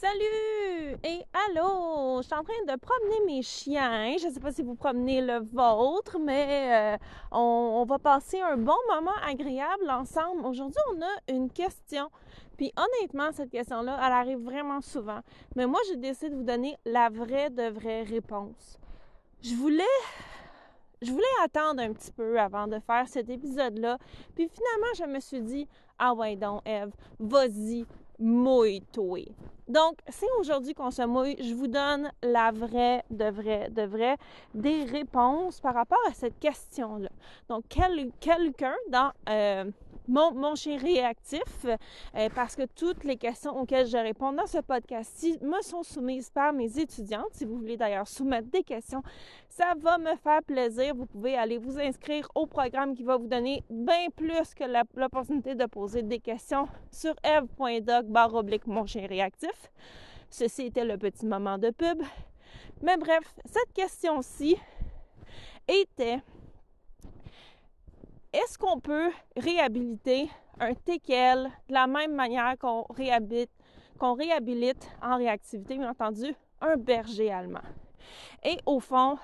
Salut et allô! Je suis en train de promener mes chiens. Je ne sais pas si vous promenez le vôtre, mais euh, on, va passer un bon moment agréable ensemble. Aujourd'hui, on a une question. Puis honnêtement, cette question-là, elle arrive vraiment souvent. Mais moi, j'ai décidé de vous donner la vraie de vraie réponse. Je voulais je voulais attendre un petit peu avant de faire cet épisode-là. Puis finalement, je me suis dit, ah ouais donc, Eve, vas-y, mouille-toi. Donc, c'est aujourd'hui qu'on se mouille. Je vous donne la vraie, de vraie, de vraie, des réponses par rapport à cette question-là. Donc, quelqu'un dans euh, mon, chien réactif, euh, parce que toutes les questions auxquelles je réponds dans ce podcast-ci me sont soumises par mes étudiantes. Si vous voulez d'ailleurs soumettre des questions, ça va me faire plaisir. Vous pouvez aller vous inscrire au programme qui va vous donner bien plus que l'opportunité de poser des questions sur eve.doc barre oblique mon chien réactif. Ceci était le petit moment de pub. Mais bref, cette question-ci était est-ce qu'on peut réhabiliter un TKL de la même manière qu'on réhabilite, en réactivité, bien entendu, un berger allemand? Et au fond,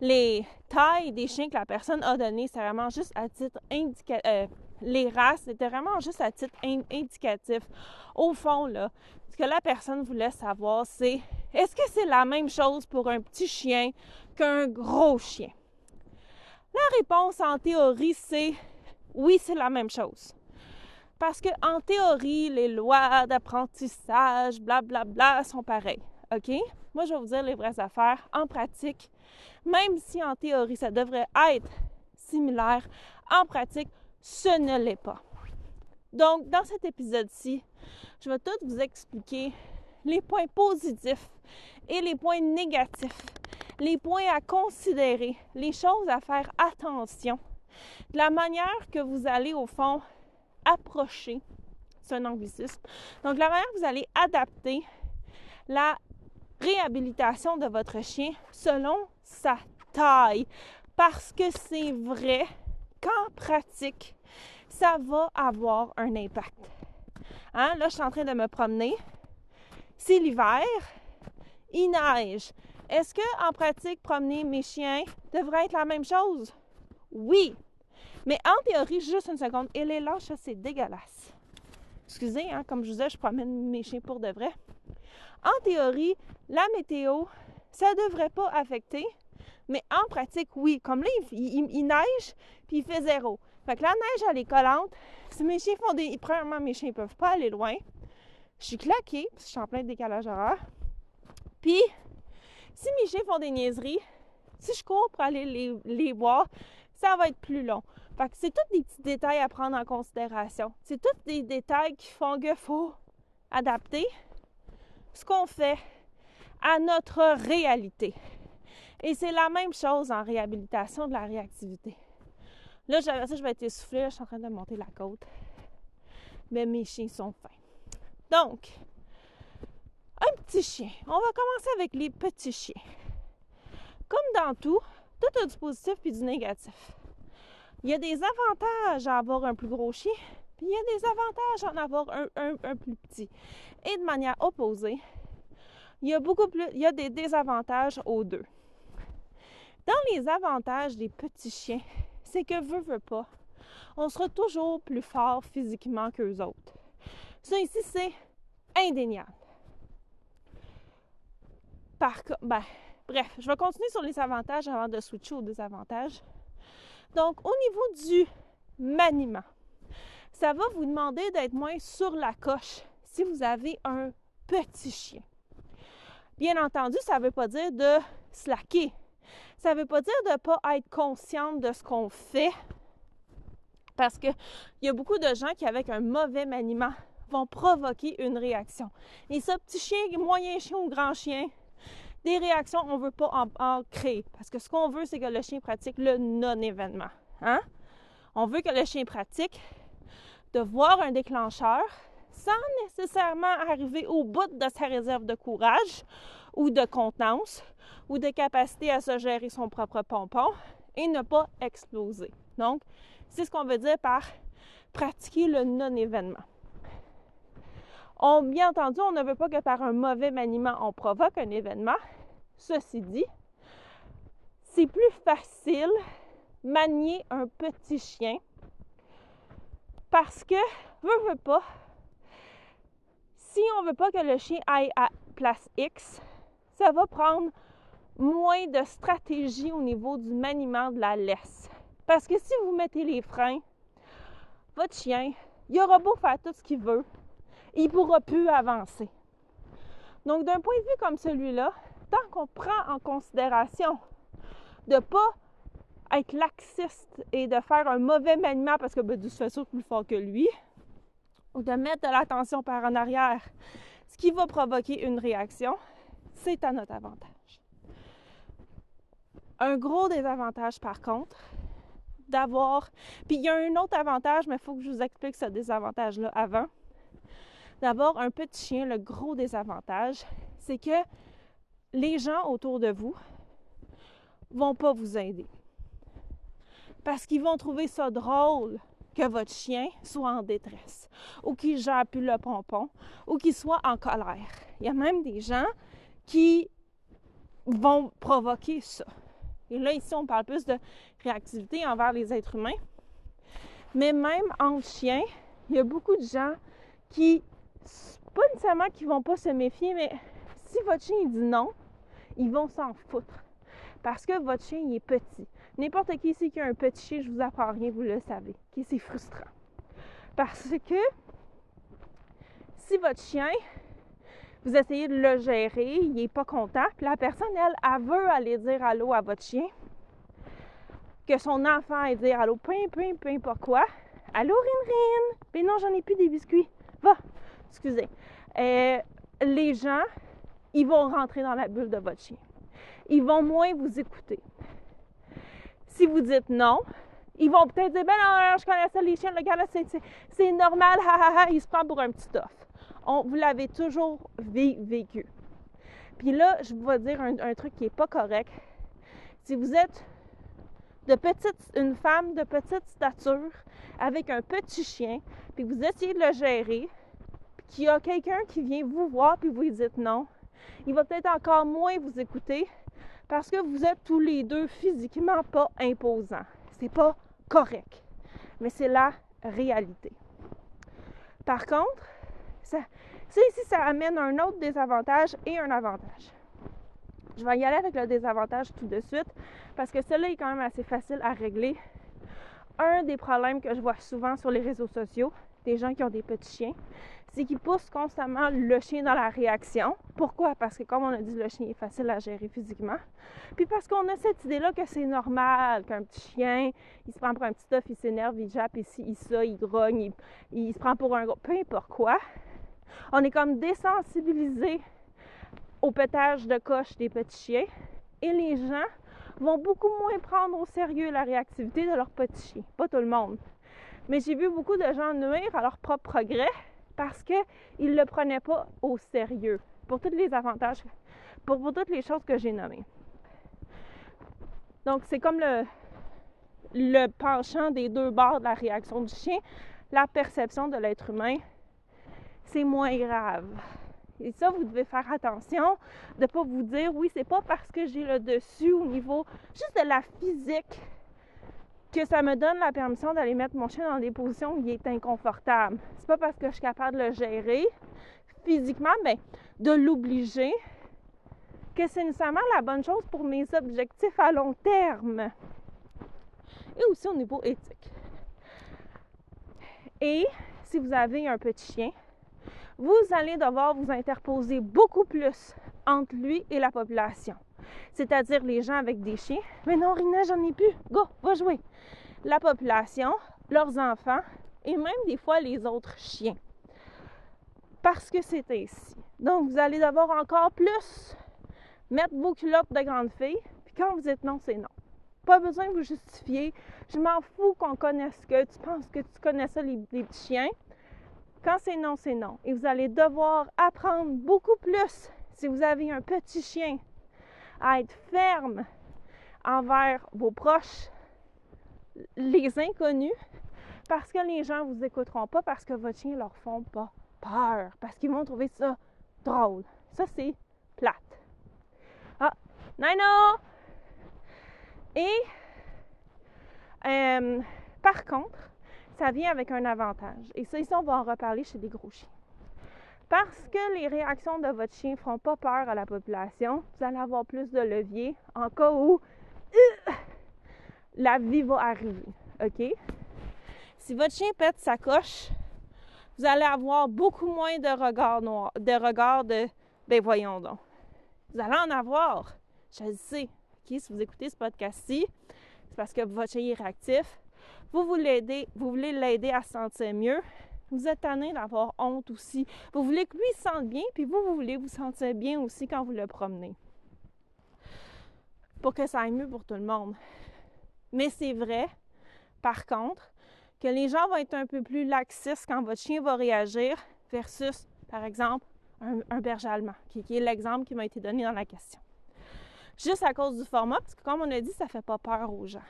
les tailles des chiens que la personne a données, c'est vraiment juste à titre indicatif. Euh, les races, c'était vraiment juste à titre indicatif. Au fond, là, ce que la personne voulait savoir, c'est est-ce que c'est la même chose pour un petit chien qu'un gros chien? La réponse en théorie, c'est oui, c'est la même chose. Parce que en théorie, les lois d'apprentissage, blablabla, sont pareilles. OK? Moi, je vais vous dire les vraies affaires. En pratique, même si en théorie, ça devrait être similaire, en pratique, ce ne l'est pas. Donc, dans cet épisode-ci, je vais tout vous expliquer les points positifs et les points négatifs les points à considérer, les choses à faire attention, la manière que vous allez au fond approcher, c'est un anglicisme, donc la manière que vous allez adapter la réhabilitation de votre chien selon sa taille, parce que c'est vrai qu'en pratique, ça va avoir un impact. Hein? Là, je suis en train de me promener. C'est l'hiver, il neige. Est-ce que en pratique, promener mes chiens devrait être la même chose? Oui. Mais en théorie, juste une seconde, et les lâches, c'est dégueulasse. Excusez, hein, comme je vous disais, je promène mes chiens pour de vrai. En théorie, la météo, ça ne devrait pas affecter, mais en pratique, oui. Comme là, il, neige, puis il fait zéro. Fait que la neige, elle est collante. Si mes chiens font des... Premièrement, mes chiens ne peuvent pas aller loin. Je suis claquée, parce que je suis en plein décalage horaire. Puis, si mes chiens font des niaiseries, si je cours pour aller les, les voir, ça va être plus long. Fait que c'est tous des petits détails à prendre en considération. C'est tous des détails qui font qu'il faut adapter ce qu'on fait à notre réalité. Et c'est la même chose en réhabilitation de la réactivité. Là, je vais être essoufflée, je suis en train de monter la côte. Mais mes chiens sont fins. Donc, un petit chien. On va commencer avec les petits chiens. Comme dans tout, tout a du positif et du négatif. Il y a des avantages à avoir un plus gros chien, puis il y a des avantages à en avoir un, plus petit. Et de manière opposée, il y a beaucoup plus, il des désavantages aux deux. Dans les avantages des petits chiens, c'est que veut, veut pas, on sera toujours plus fort physiquement qu'eux autres. Ça ici, c'est indéniable. Par ben, bref, je vais continuer sur les avantages avant de switcher aux désavantages. Donc, au niveau du maniement, ça va vous demander d'être moins sur la coche si vous avez un petit chien. Bien entendu, ça ne veut pas dire de slacker. Ça ne veut pas dire de ne pas être consciente de ce qu'on fait. Parce qu'il y a beaucoup de gens qui, avec un mauvais maniement, vont provoquer une réaction. Et ça, petit chien, moyen chien ou grand chien, réactions, on ne veut pas en, créer. Parce que ce qu'on veut, c'est que le chien pratique le non-événement. Hein? On veut que le chien pratique de voir un déclencheur sans nécessairement arriver au bout de sa réserve de courage ou de contenance ou de capacité à se gérer son propre pompon et ne pas exploser. Donc, c'est ce qu'on veut dire par pratiquer le non-événement. On, bien entendu, on ne veut pas que par un mauvais maniement, on provoque un événement. Ceci dit, c'est plus facile manier un petit chien parce que, veut, pas, si on veut pas que le chien aille à place X, ça va prendre moins de stratégie au niveau du maniement de la laisse. Parce que si vous mettez les freins, votre chien, il aura beau faire tout ce qu'il veut, il pourra plus avancer. Donc, d'un point de vue comme celui-là, tant qu'on prend en considération de ne pas être laxiste et de faire un mauvais maniement parce que ben, du fait plus fort que lui, ou de mettre de l'attention par en arrière, ce qui va provoquer une réaction, c'est à notre avantage. Un gros désavantage, par contre, d'avoir. Puis il y a un autre avantage, mais il faut que je vous explique ce désavantage-là avant. D'avoir un petit chien, le gros désavantage, c'est que les gens autour de vous vont pas vous aider. Parce qu'ils vont trouver ça drôle que votre chien soit en détresse, ou qu'il gère plus le pompon, ou qu'il soit en colère. Il y a même des gens qui vont provoquer ça. Et là, ici, on parle plus de réactivité envers les êtres humains. Mais même entre chiens, il y a beaucoup de gens qui, pas nécessairement qui vont pas se méfier, mais si votre chien dit non, ils vont s'en foutre. Parce que votre chien, il est petit. N'importe qui ici qui a un petit chien, je vous apprends rien, vous le savez. c'est frustrant. Parce que si votre chien vous essayez de le gérer, il n'est pas content, puis la personne, elle, elle veut aller dire allô à votre chien, que son enfant aille dire allô, peu, peu, peu importe quoi. Allô, Rin Rin! Mais non, j'en ai plus des biscuits. Va! Excusez. Euh, les gens, ils vont rentrer dans la bulle de votre chien. Ils vont moins vous écouter. Si vous dites non, ils vont peut-être dire, ben non, je connais ça, les chiens, là, c'est normal, ha, ha, il se prend pour un petit off vous l'avez toujours vécu. Puis là, je vais dire un, truc qui n'est pas correct. Si vous êtes de petite, une femme de petite stature avec un petit chien, puis vous essayez de le gérer, puis qu'il y a quelqu'un qui vient vous voir, puis vous lui dites non, il va peut-être encore moins vous écouter parce que vous êtes tous les deux physiquement pas imposants. C'est pas correct, mais c'est la réalité. Par contre, ça, ici, ça amène un autre désavantage et un avantage. Je vais y aller avec le désavantage tout de suite parce que celui-là est quand même assez facile à régler. Un des problèmes que je vois souvent sur les réseaux sociaux, des gens qui ont des petits chiens, c'est qu'ils poussent constamment le chien dans la réaction. Pourquoi? Parce que, comme on a dit, le chien est facile à gérer physiquement. Puis parce qu'on a cette idée-là que c'est normal qu'un petit chien, il se prend pour un petit stuff, il s'énerve, il jappe il ça, il grogne, il, il se prend pour un gros... Peu importe quoi on est comme désensibilisé au pétage de coche des petits chiens et les gens vont beaucoup moins prendre au sérieux la réactivité de leurs petits chiens. Pas tout le monde. Mais j'ai vu beaucoup de gens nuire à leur propre progrès parce qu'ils ne le prenaient pas au sérieux pour tous les avantages, pour, toutes les choses que j'ai nommées. Donc, c'est comme le, le penchant des deux bords de la réaction du chien, la perception de l'être humain c'est moins grave. Et ça, vous devez faire attention de ne pas vous dire, oui, c'est pas parce que j'ai le dessus au niveau juste de la physique que ça me donne la permission d'aller mettre mon chien dans des positions où il est inconfortable. C'est pas parce que je suis capable de le gérer physiquement, mais de l'obliger que c'est nécessairement la bonne chose pour mes objectifs à long terme. Et aussi au niveau éthique. Et si vous avez un petit chien, vous allez devoir vous interposer beaucoup plus entre lui et la population. C'est-à-dire les gens avec des chiens. Mais non, Rina, j'en ai plus. Go, va jouer. La population, leurs enfants et même des fois les autres chiens. Parce que c'est ainsi. Donc, vous allez devoir encore plus mettre vos culottes de grande fille. Puis quand vous êtes non, c'est non. Pas besoin de vous justifier. Je m'en fous qu'on connaisse que tu penses que tu connais ça, les petits chiens. Quand c'est non, c'est non. Et vous allez devoir apprendre beaucoup plus si vous avez un petit chien à être ferme envers vos proches, les inconnus, parce que les gens ne vous écouteront pas parce que votre chien ne leur font pas peur parce qu'ils vont trouver ça drôle. Ça, c'est plate. Ah, Nino! Et euh, par contre, ça vient avec un avantage. Et ça, ici, on va en reparler chez les gros chiens. Parce que les réactions de votre chien ne feront pas peur à la population, vous allez avoir plus de levier en cas où euh, la vie va arriver. OK? Si votre chien pète sa coche, vous allez avoir beaucoup moins de regards noirs, de regards de ben voyons donc. Vous allez en avoir. Je le sais. Si vous écoutez ce podcast-ci, c'est parce que votre chien est réactif. Vous, vous, vous voulez l'aider à se sentir mieux. Vous êtes tanné d'avoir honte aussi. Vous voulez que lui se sente bien, puis vous, vous voulez vous sentir bien aussi quand vous le promenez. Pour que ça aille mieux pour tout le monde. Mais c'est vrai, par contre, que les gens vont être un peu plus laxistes quand votre chien va réagir versus, par exemple, un, berger allemand, qui, qui est l'exemple qui m'a été donné dans la question. Juste à cause du format, parce que comme on a dit, ça ne fait pas peur aux gens.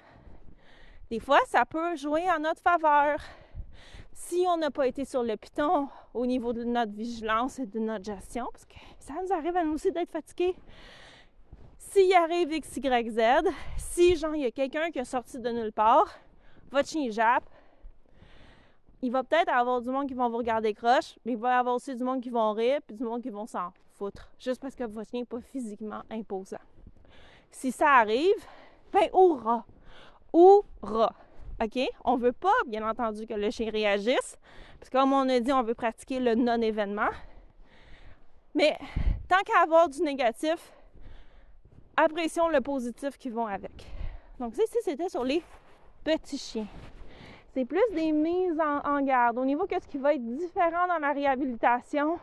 Des fois, ça peut jouer en notre faveur si on n'a pas été sur le piton au niveau de notre vigilance et de notre gestion, parce que ça nous arrive à nous aussi d'être fatigués. S'il arrive X, Y, Z, si genre il y a quelqu'un qui est sorti de nulle part, votre chien jappe, il va peut-être avoir du monde qui vont vous regarder croche, mais il va y avoir aussi du monde qui vont rire, puis du monde qui vont s'en foutre, juste parce que votre chien n'est pas physiquement imposant. Si ça arrive, ben hurrah! Hurrah! OK? On ne veut pas, bien entendu, que le chien réagisse, parce comme on a dit, on veut pratiquer le non-événement. Mais tant qu'à avoir du négatif, apprécions le positif qui vont avec. Donc, ici, c'était sur les petits chiens. C'est plus des mises en, garde. Au niveau que ce qui va être différent dans la réhabilitation,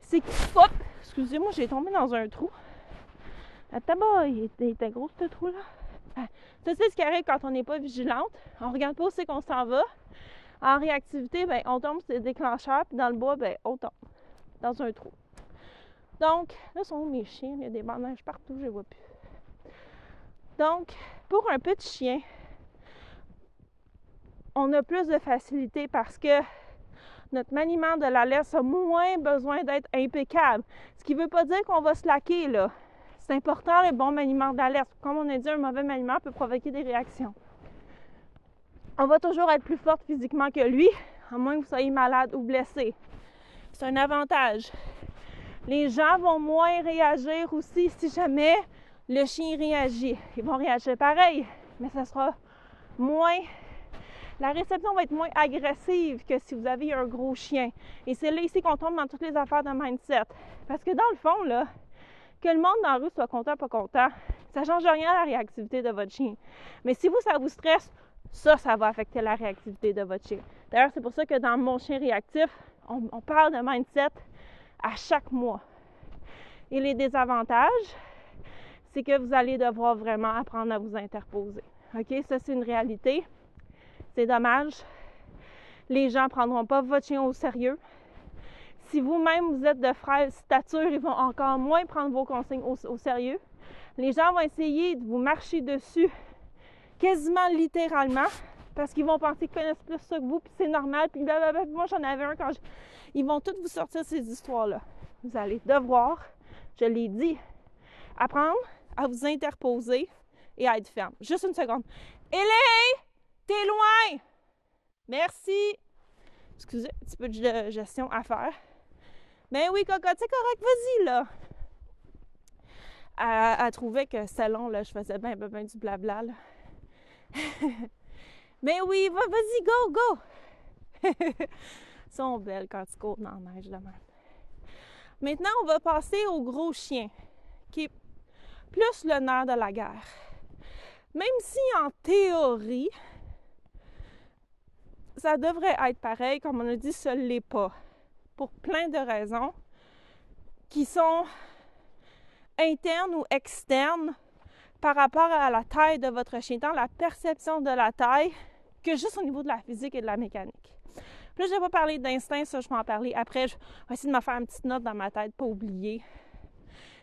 c'est que, hop, excusez-moi, j'ai tombé dans un trou. La tabac, il était gros ce trou-là. Ça, c'est ce qui arrive quand on n'est pas vigilante. On regarde pas où c'est qu'on s'en va. En réactivité, ben, on tombe sur des déclencheurs, puis dans le bois, ben, on tombe dans un trou. Donc, là sont mes chiens? Il y a des bandages partout, je ne vois plus. Donc, pour un petit chien, on a plus de facilité parce que notre maniement de la laisse a moins besoin d'être impeccable. Ce qui ne veut pas dire qu'on va se laquer, là. C'est important le bon maniement d'alerte. Comme on a dit, un mauvais maniement peut provoquer des réactions. On va toujours être plus forte physiquement que lui, à moins que vous soyez malade ou blessé. C'est un avantage. Les gens vont moins réagir aussi si jamais le chien réagit. Ils vont réagir pareil, mais ça sera moins. La réception va être moins agressive que si vous avez un gros chien. Et c'est là ici qu'on tombe dans toutes les affaires de mindset. Parce que dans le fond, là, que le monde dans la rue soit content, pas content, ça ne change rien à la réactivité de votre chien. Mais si vous, ça vous stresse, ça, ça va affecter la réactivité de votre chien. D'ailleurs, c'est pour ça que dans mon chien réactif, on, parle de mindset à chaque mois. Et les désavantages, c'est que vous allez devoir vraiment apprendre à vous interposer. OK? Ça, c'est une réalité. C'est dommage. Les gens ne prendront pas votre chien au sérieux. Si vous-même vous êtes de frêle stature, ils vont encore moins prendre vos consignes au, sérieux. Les gens vont essayer de vous marcher dessus quasiment littéralement parce qu'ils vont penser qu'ils connaissent plus ça que vous, puis c'est normal, puis. Moi, j'en avais un quand je... Ils vont tous vous sortir ces histoires-là. Vous allez devoir, je l'ai dit, apprendre à vous interposer et à être ferme. Juste une seconde. Hélène, t'es loin! Merci! Excusez, un petit peu de gestion à faire. Ben oui, cocotte, c'est correct, vas-y, là. Elle, trouvait que long, là, je faisais ben, du blabla, là. ben oui, vas-y, go, go! Ils sont belles quand tu cours dans la neige, là, même. Maintenant, on va passer au gros chien, qui est plus le nerf de la guerre. Même si, en théorie, ça devrait être pareil, comme on a dit, ça ne l'est pas pour plein de raisons qui sont internes ou externes par rapport à la taille de votre chien, tant la perception de la taille que juste au niveau de la physique et de la mécanique. Puis là, je vais pas parler d'instinct, ça, je vais en parler après. Je vais essayer de me faire une petite note dans ma tête, pas oublier.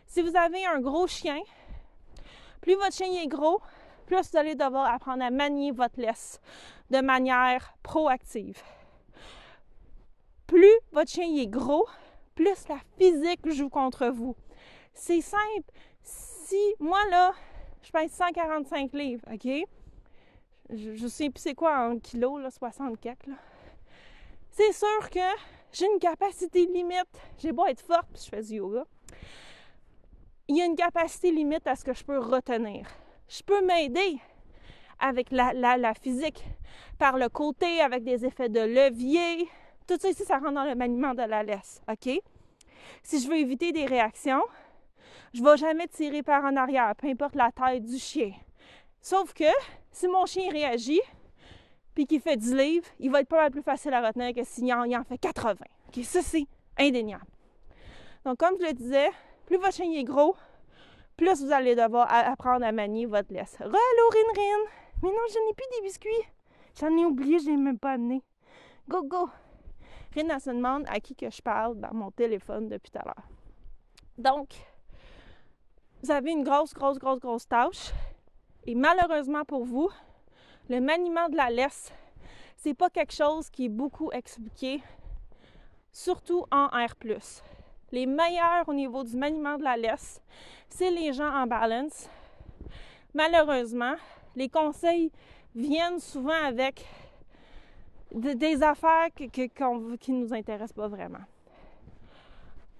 Si vous avez un gros chien, plus votre chien est gros, plus vous allez devoir apprendre à manier votre laisse de manière proactive plus votre chien est gros, plus la physique joue contre vous. C'est simple. Si moi là, je pèse 145 livres, OK? Je, sais plus c'est quoi en kilos, là, 64, là. C'est sûr que j'ai une capacité limite. J'ai beau être forte, puis je fais du yoga. Il y a une capacité limite à ce que je peux retenir. Je peux m'aider avec la, physique par le côté, avec des effets de levier. Tout ça ici, ça rentre dans le maniement de la laisse. OK? Si je veux éviter des réactions, je ne vais jamais tirer par en arrière, peu importe la taille du chien. Sauf que si mon chien réagit, puis qu'il fait 10 livres, il va être pas mal plus facile à retenir que s'il en, en fait 80. OK, ça c'est indéniable. Donc, comme je le disais, plus votre chien est gros, plus vous allez devoir apprendre à manier votre laisse. Re, Rin Rin! Mais non, je n'ai plus des biscuits. J'en ai oublié, je n'ai même pas amené. Go, go! Rin, se demande à qui que je parle dans mon téléphone depuis tout à l'heure. Donc, vous avez une grosse, grosse, grosse, grosse tâche. Et malheureusement pour vous, le maniement de la laisse, c'est pas quelque chose qui est beaucoup expliqué, surtout en R+. Les meilleurs au niveau du maniement de la laisse, c'est les gens en balance. Malheureusement, les conseils viennent souvent avec des affaires qui ne nous intéressent pas vraiment.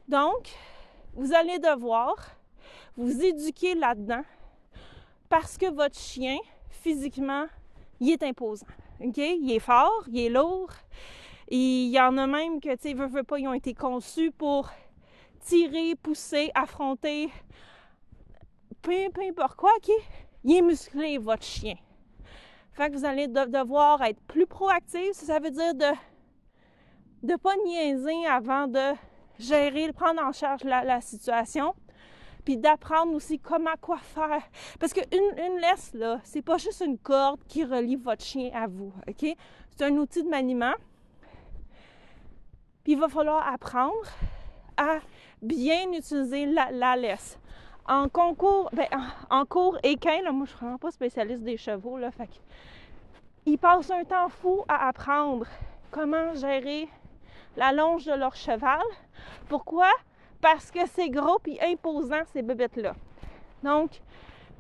Donc, vous allez devoir vous éduquer là-dedans parce que votre chien, physiquement, il est imposant. OK? Il est fort, il est lourd. il y en a même que, tu sais, veut, veut pas, ils ont été conçus pour tirer, pousser, affronter, peu, importe quoi, OK? Il est musclé, votre chien. Fait que vous allez devoir être plus proactif. Ça veut dire de ne pas niaiser avant de gérer, prendre en charge la situation puis d'apprendre aussi comment quoi faire. Parce qu'une une laisse, là, c'est pas juste une corde qui relie votre chien à vous, OK? C'est un outil de maniement. Puis il va falloir apprendre à bien utiliser la, laisse. En concours, ben, en, cours équin, là, moi je suis vraiment pas spécialiste des chevaux, là, fait ils passent un temps fou à apprendre comment gérer la longe de leur cheval. Pourquoi? parce que c'est gros et imposant, ces bébêtes-là. Donc,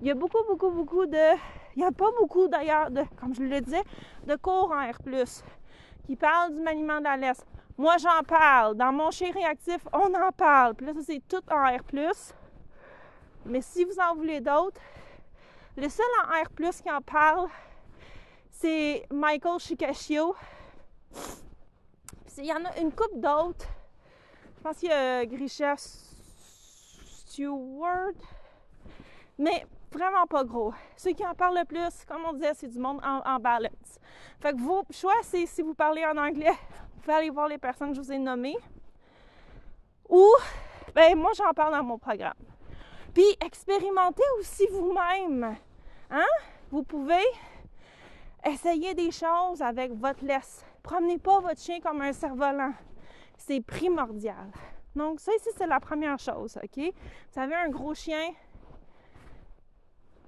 il y a beaucoup, beaucoup, beaucoup de. Il n'y a pas beaucoup d'ailleurs, de, comme je le disais, de cours en R, qui parlent du maniement de la laisse. Moi, j'en parle. Dans mon chien réactif, on en parle. Puis là, ça, c'est tout en R. Mais si vous en voulez d'autres, le seul en R qui en parle, c'est Michael Shikashio. Il y en a une coupe d'autres je pense qu'il y a Grisha Stewart. Mais vraiment pas gros. Ceux qui en parlent le plus, comme on disait, c'est du monde en, balance. Fait que vos choix, c'est si vous parlez en anglais, vous pouvez aller voir les personnes que je vous ai nommées. Ou, ben moi, j'en parle dans mon programme. Puis, expérimentez aussi vous-même. Hein? Vous pouvez essayer des choses avec votre laisse. Promenez pas votre chien comme un cerf-volant c'est primordial. Donc, ça ici, c'est la première chose, OK? Vous avez un gros chien,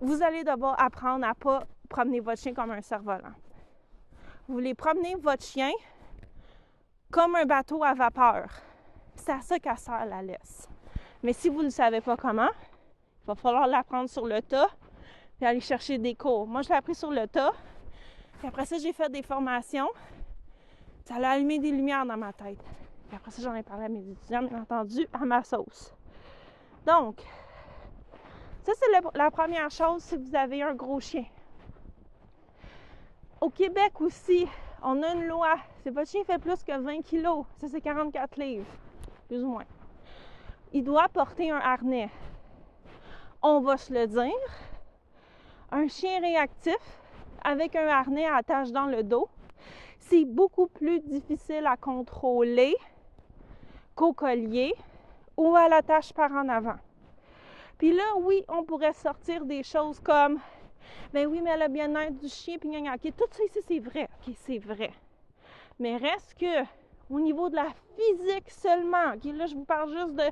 vous allez devoir apprendre à ne pas promener votre chien comme un cerf-volant. Vous voulez promener votre chien comme un bateau à vapeur. C'est à ça qu'elle sert la laisse. Mais si vous ne savez pas comment, va falloir l'apprendre sur le tas et aller chercher des cours. Moi, je l'ai appris sur le tas. Puis après ça, j'ai fait des formations. Ça a allumé des lumières dans ma tête. Et après ça, j'en ai parlé à mes étudiants, bien entendu, à ma sauce. Donc, ça, c'est la première chose si vous avez un gros chien. Au Québec aussi, on a une loi. Si votre chien fait plus que 20 kilos, ça c'est 44 livres, plus ou moins. Il doit porter un harnais. On va se le dire. Un chien réactif avec un harnais attaché dans le dos, c'est beaucoup plus difficile à contrôler qu'au collier ou à la tâche par en avant. Puis là, oui, on pourrait sortir des choses comme ben oui, mais le bien-être du chien, puis OK, tout ça ici, c'est vrai. OK, c'est vrai. Mais reste que au niveau de la physique seulement, là, je vous parle juste de,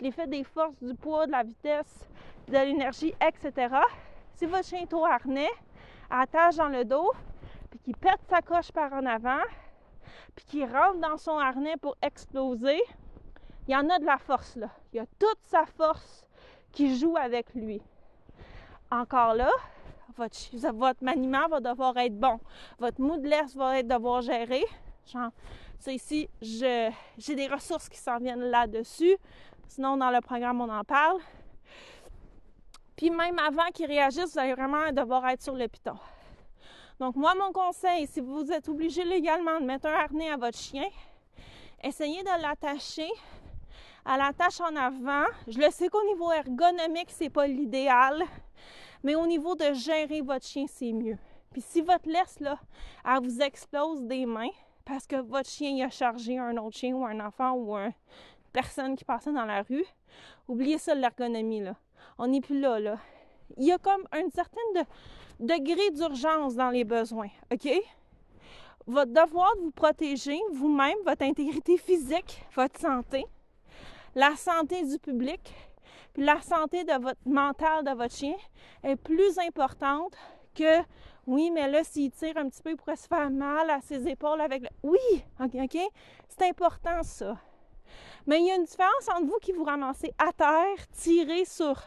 l'effet des forces, du poids, de la vitesse, de l'énergie, etc. Si votre chien est au harnais, attache dans le dos, puis qu'il pète sa coche par en avant, puis qu'il rentre dans son harnais pour exploser, il y en a de la force là. Il y a toute sa force qui joue avec lui. Encore là, votre, maniement va devoir être bon. Votre moodless va être devoir gérer. Genre, ici, j'ai des ressources qui s'en viennent là-dessus. Sinon, dans le programme, on en parle. Puis même avant qu'il réagisse, vous allez vraiment devoir être sur le piton. Donc moi, mon conseil, si vous êtes obligé légalement de mettre un harnais à votre chien, essayez de l'attacher à la tâche en avant. Je le sais qu'au niveau ergonomique, c'est pas l'idéal, mais au niveau de gérer votre chien, c'est mieux. Puis si votre laisse, là, elle vous explose des mains parce que votre chien a chargé un autre chien ou un enfant ou une personne qui passait dans la rue, oubliez ça, l'ergonomie, là. On n'est plus là, là. Il y a comme un certain degré d'urgence dans les besoins, OK? Votre devoir de vous protéger, vous-même, votre intégrité physique, votre santé, la santé du public, puis la santé de votre mental de votre chien est plus importante que oui, mais là, s'il tire un petit peu, il pourrait se faire mal à ses épaules avec le. Oui, OK? C'est important, ça. Mais il y a une différence entre vous qui vous ramassez à terre, tiré sur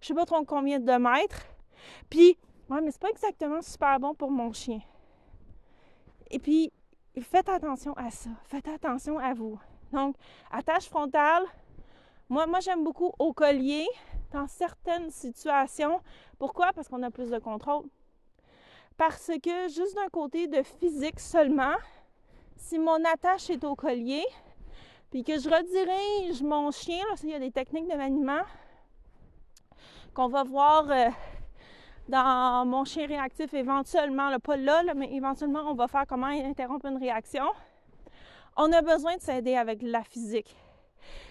je sais pas trop combien de mètres, puis, ouais, mais c'est pas exactement super bon pour mon chien. Et puis, faites attention à ça. Faites attention à vous. Donc, attache frontale. Moi, j'aime beaucoup au collier dans certaines situations. Pourquoi? Parce qu'on a plus de contrôle. Parce que juste d'un côté de physique seulement, si mon attache est au collier, puis que je redirige mon chien, là, il y a des techniques de maniement qu'on va voir euh, dans mon chien réactif éventuellement, pas là, mais éventuellement, on va faire comment interrompre une réaction. On a besoin de s'aider avec la physique.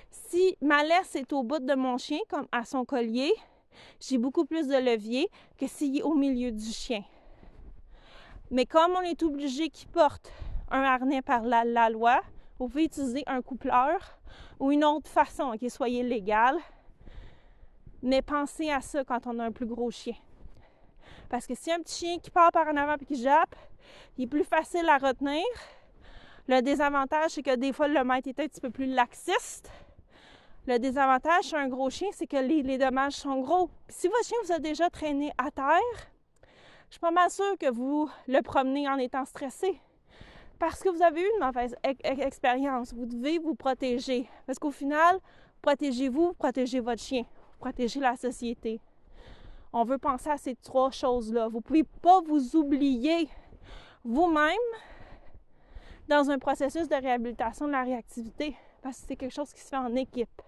Si ma laisse est au bout de mon chien, comme à son collier, j'ai beaucoup plus de levier que s'il est au milieu du chien. Mais comme on est obligé qu'il porte un harnais par la, loi, vous pouvez utiliser un coupleur ou une autre façon qui soit légale. Mais pensez à ça quand on a un plus gros chien. Parce que si un petit chien qui part par en avant et qui jappe, il est plus facile à retenir. Le désavantage, c'est que des fois, le maître est un petit peu plus laxiste. Le désavantage sur un gros chien, c'est que les, dommages sont gros. si votre chien vous a déjà traîné à terre, je suis pas mal sûre que vous le promenez en étant stressé. Parce que vous avez eu une mauvaise expérience. Vous devez vous protéger. Parce qu'au final, protégez-vous, protégez votre chien, protégez la société. On veut penser à ces trois choses-là. Vous ne pouvez pas vous oublier vous-même dans un processus de réhabilitation de la réactivité parce que c'est quelque chose qui se fait en équipe.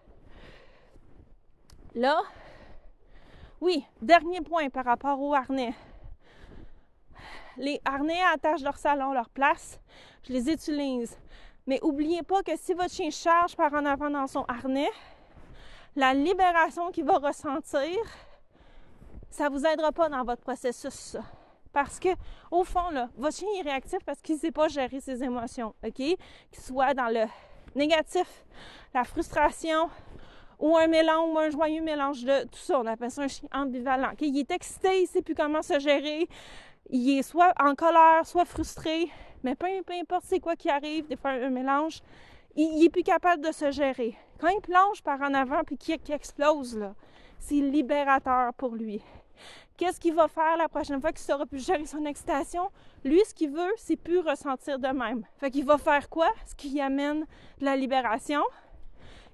Là, oui, dernier point par rapport au harnais. Les harnais à attache dorsale ont leur place, je les utilise. Mais n'oubliez pas que si votre chien charge par en avant dans son harnais, la libération qu'il va ressentir, ça vous aidera pas dans votre processus. Parce que, au fond, votre chien est réactif parce qu'il ne sait pas gérer ses émotions, OK? Qu'il soit dans le négatif, la frustration, ou un mélange, ou un joyeux mélange de tout ça. On appelle ça un chien ambivalent. Il est excité, il ne sait plus comment se gérer. Il est soit en colère, soit frustré. Mais peu, importe c'est quoi qui arrive, des fois un, mélange, il, n'est plus capable de se gérer. Quand il plonge par en avant puis qu'il explose, là, c'est libérateur pour lui. Qu'est-ce qu'il va faire la prochaine fois qu'il saura plus gérer son excitation? Lui, ce qu'il veut, c'est plus ressentir de même. Fait qu'il va faire quoi? Ce qui amène de la libération,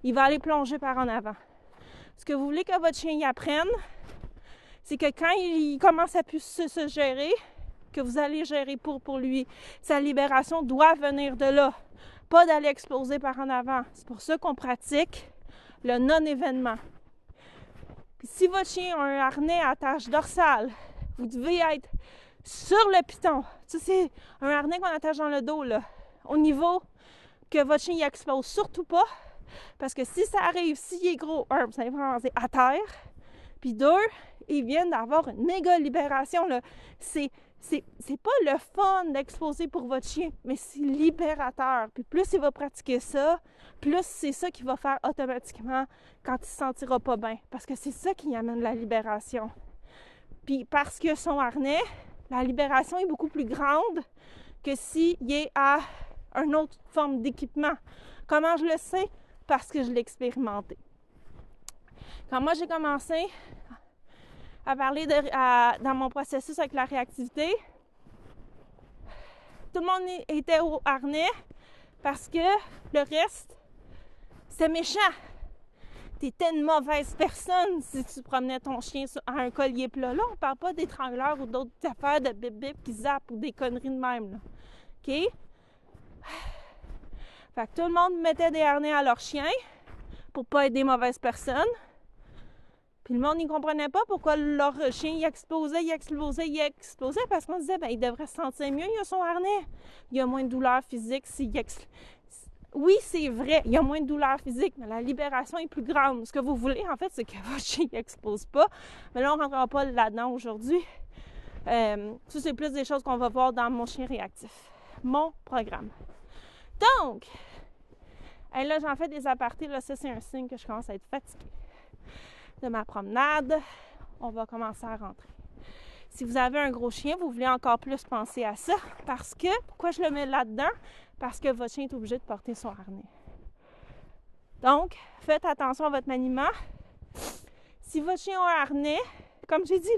il va aller plonger par en avant. Ce que vous voulez que votre chien y apprenne, c'est que quand il commence à se, gérer, que vous allez gérer pour, pour lui, sa libération doit venir de là, pas d'aller exploser par en avant. C'est pour ça qu'on pratique le non-événement. Si votre chien a un harnais à tâche dorsale, vous devez être sur le piton. Ça, c'est un harnais qu'on attache dans le dos, là, au niveau que votre chien y explose surtout pas. Parce que si ça arrive, s'il est gros, un, vous allez vraiment à terre. Puis deux, ils viennent d'avoir une méga libération. C'est, c'est, pas le fun d'exposer pour votre chien, mais c'est libérateur. Puis plus il va pratiquer ça, plus c'est ça qu'il va faire automatiquement quand il se sentira pas bien. Parce que c'est ça qui amène la libération. Puis parce que son harnais, la libération est beaucoup plus grande que s'il est à une autre forme d'équipement. Comment je le sais? Parce que je l'ai expérimenté. Quand moi j'ai commencé à parler dans mon processus avec la réactivité, tout le monde était au harnais parce que le reste, c'est méchant. T'étais une mauvaise personne si tu promenais ton chien à un collier plat. Là, on parle pas d'étrangleurs ou d'autres affaires de bip-bip qui zappent ou des conneries de même. Là. OK? Fait que tout le monde mettait des harnais à leurs chiens pour pas être des mauvaises personnes. Puis le monde n'y comprenait pas pourquoi leur chien il explosait, il explosait, il explosait, parce qu'on disait, ben il devrait se sentir mieux, il a son harnais. Il y a moins de douleur physique s'il. Oui, c'est vrai, il y a moins de douleur physique, mais la libération est plus grande. Ce que vous voulez, en fait, c'est que votre chien n'explose pas. Mais là, on ne rentrera pas là-dedans aujourd'hui. Euh, ça, c'est plus des choses qu'on va voir dans mon chien réactif, mon programme. Donc, là, j'en fais des apartés. Là, ça, c'est un signe que je commence à être fatiguée de ma promenade. On va commencer à rentrer. Si vous avez un gros chien, vous voulez encore plus penser à ça parce que, pourquoi je le mets là-dedans? Parce que votre chien est obligé de porter son harnais. Donc, faites attention à votre maniement. Si votre chien a un harnais, comme j'ai dit,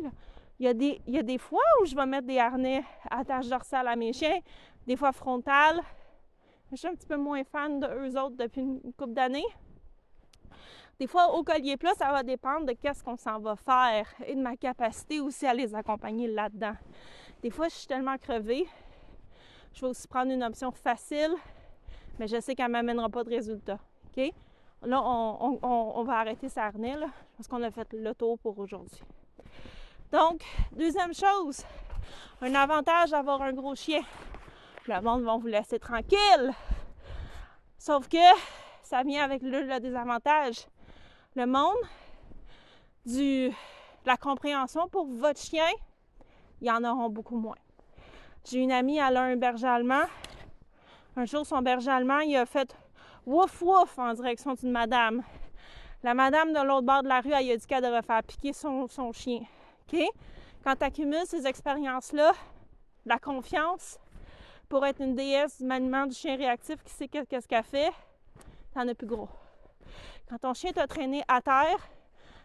il, y a des, il y a des fois où je vais mettre des harnais à tâche dorsale à mes chiens, des fois frontales. Je suis un petit peu moins fan de autres depuis une couple d'années. Des fois, au collier plat, ça va dépendre de qu'est-ce qu'on s'en va faire et de ma capacité aussi à les accompagner là-dedans. Des fois, je suis tellement crevée, je vais aussi prendre une option facile, mais je sais qu'elle ne m'amènera pas de résultat. OK? Là, on, va arrêter sa harnais, parce qu'on a fait le tour pour aujourd'hui. Donc, deuxième chose, un avantage d'avoir un gros chien. Le monde va vous laisser tranquille. Sauf que ça vient avec le désavantage le monde du, la compréhension pour votre chien, il y en auront beaucoup moins. J'ai une amie, elle a un berger allemand. Un jour, son berger allemand, il a fait wouf wouf en direction d'une madame. La madame de l'autre bord de la rue, elle a dit qu'elle devrait faire piquer son, son chien. OK? Quand tu accumules ces expériences-là, la confiance pour être une déesse du maniement du chien réactif qui sait qu'est-ce qu'elle fait, t'en as plus gros. Quand ton chien t'a traîné à terre,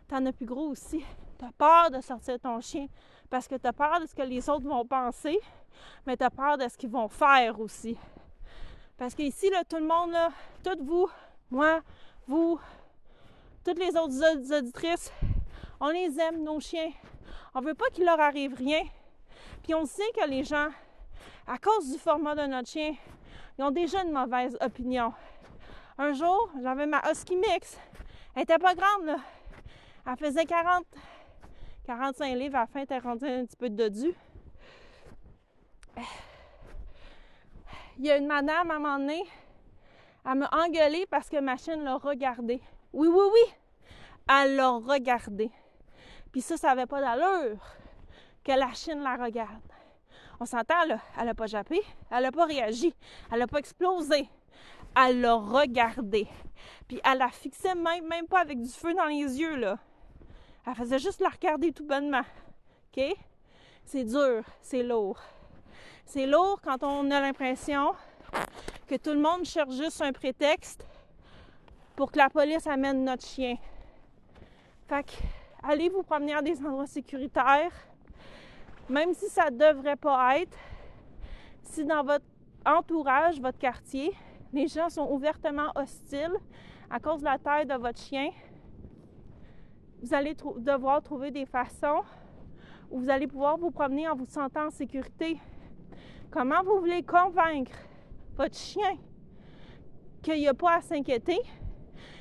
t'en as plus gros aussi. T'as peur de sortir ton chien parce que t'as peur de ce que les autres vont penser, mais t'as peur de ce qu'ils vont faire aussi. Parce qu'ici, là, tout le monde, là, toutes vous, moi, vous, toutes les autres auditrices, on les aime, nos chiens. On veut pas qu'il leur arrive rien. Puis on sait que les gens, à cause du format de notre chien, ils ont déjà une mauvaise opinion. Un jour, j'avais ma Husky Mix. Elle était pas grande, là. Elle faisait 40, 45 livres. À la fin, elle était rendue un petit peu de dodu. Il y a une madame, à un moment donné, elle m'a engueulé parce que ma chienne l'a regardé. Oui, oui, oui. Elle l'a regardé. Puis ça, ça n'avait pas d'allure que la chienne la regarde. On s'entend, là. Elle n'a pas jappé. Elle n'a pas réagi. Elle n'a pas explosé elle l'a regardé. Puis elle la fixait même, même pas avec du feu dans les yeux, là. Elle faisait juste la regarder tout bonnement. OK? C'est dur, c'est lourd. C'est lourd quand on a l'impression que tout le monde cherche juste un prétexte pour que la police amène notre chien. Fait que, allez vous promener à des endroits sécuritaires, même si ça devrait pas être. Si dans votre entourage, votre quartier, les gens sont ouvertement hostiles à cause de la taille de votre chien, vous allez devoir trouver des façons où vous allez pouvoir vous promener en vous sentant en sécurité. Comment vous voulez convaincre votre chien qu'il n'y a pas à s'inquiéter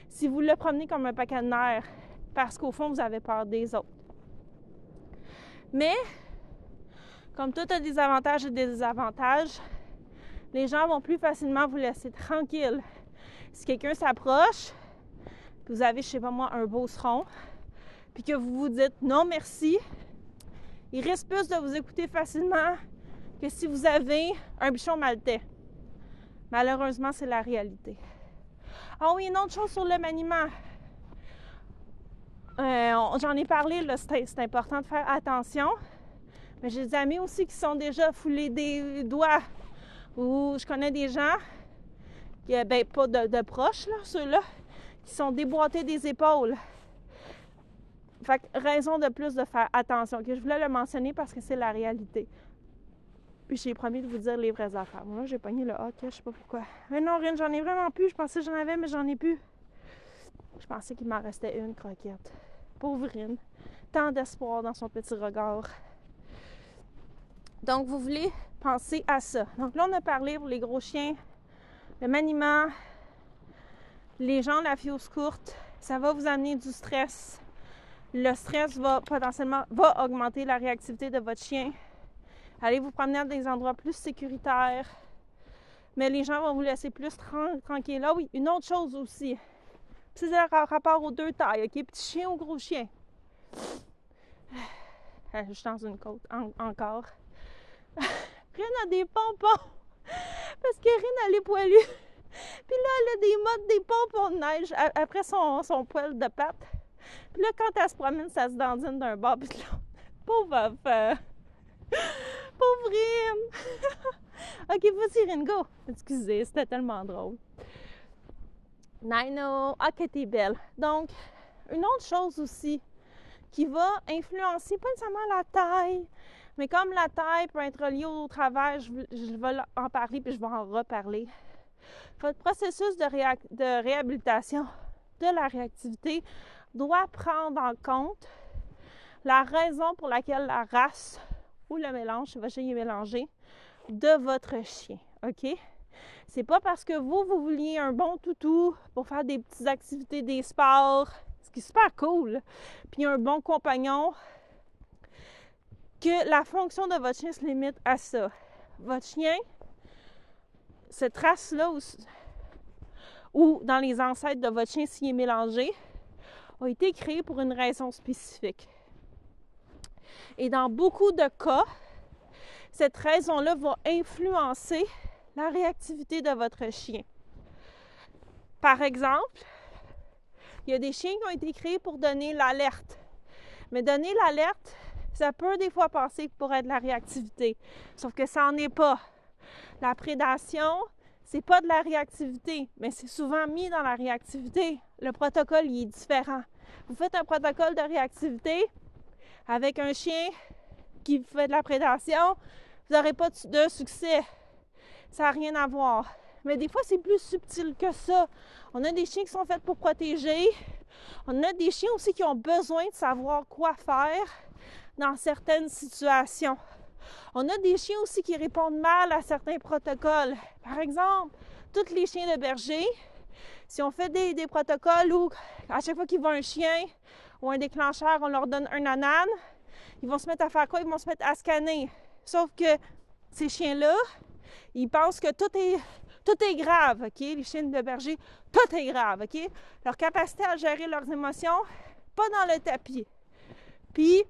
si vous le promenez comme un paquet de nerfs parce qu'au fond, vous avez peur des autres? Mais, comme tout a des avantages et des désavantages, les gens vont plus facilement vous laisser tranquille. Si quelqu'un s'approche, vous avez, je sais pas moi, un beau seron, puis que vous vous dites non merci, il risque plus de vous écouter facilement que si vous avez un bichon maltais. Malheureusement, c'est la réalité. Ah oui, une autre chose sur le maniement. Euh, j'en ai parlé, c'est important de faire attention. Mais j'ai des amis aussi qui sont déjà foulés des doigts ou je connais des gens ben, pas de, proches, là, ceux-là, qui sont déboîtés des épaules. Fait que raison de plus de faire attention. Que je voulais le mentionner parce que c'est la réalité. Puis j'ai promis de vous dire les vraies affaires. Moi, j'ai pogné le hockey, je sais pas pourquoi. Mais non, Rin, j'en ai vraiment plus. Je pensais que j'en avais, mais j'en ai plus. Je pensais qu'il m'en restait une croquette. Pauvre Rin. Tant d'espoir dans son petit regard. Donc, vous voulez penser à ça. Donc là, on a parlé pour les gros chiens, le maniement, les gens, la fiose courte, ça va vous amener du stress. Le stress va potentiellement va augmenter la réactivité de votre chien. Allez vous promener dans des endroits plus sécuritaires. Mais les gens vont vous laisser plus tranquille. Là, oui, une autre chose aussi. C'est rapport aux deux tailles, OK? Petit chien ou gros chien? Je suis dans une côte encore. Rien a des pompons. Parce que Rin, elle est poilue. Puis là, elle a des modes, des pompons de neige après son, son poil de patte. Puis là, quand elle se promène, ça se dandine d'un bord. Puis là, pauvre euh, Pauvre Rin. ok, vas-y, go. Excusez, c'était tellement drôle. Nino, ok, t'es belle. Donc, une autre chose aussi qui va influencer pas nécessairement la taille, mais comme la taille peut être liée au travail, je, vais en parler puis je vais en reparler. Votre processus de, de réhabilitation de la réactivité doit prendre en compte la raison pour laquelle la race ou le mélange, votre chien est mélangé, de votre chien. OK? C'est pas parce que vous, vous vouliez un bon toutou pour faire des petites activités, des sports, ce qui est super cool, puis un bon compagnon que la fonction de votre chien se limite à ça. Votre chien, cette race-là, ou, dans les ancêtres de votre chien s'il est mélangé, a été créé pour une raison spécifique. Et dans beaucoup de cas, cette raison-là va influencer la réactivité de votre chien. Par exemple, il y a des chiens qui ont été créés pour donner l'alerte. Mais donner l'alerte, ça peut des fois passer pour être de la réactivité. Sauf que ça n'en est pas. La prédation, c'est pas de la réactivité, mais c'est souvent mis dans la réactivité. Le protocole, il est différent. Vous faites un protocole de réactivité avec un chien qui fait de la prédation, vous n'aurez pas de succès. Ça n'a rien à voir. Mais des fois, c'est plus subtil que ça. On a des chiens qui sont faits pour protéger. On a des chiens aussi qui ont besoin de savoir quoi faire dans certaines situations. On a des chiens aussi qui répondent mal à certains protocoles. Par exemple, tous les chiens de berger, si on fait des, protocoles où à chaque fois qu'ils voient un chien ou un déclencheur, on leur donne un anane, ils vont se mettre à faire quoi? Ils vont se mettre à scanner. Sauf que ces chiens-là, ils pensent que tout est, tout est grave, OK? Les chiens de berger, tout est grave, OK? Leur capacité à gérer leurs émotions, pas dans le tapis. Puis,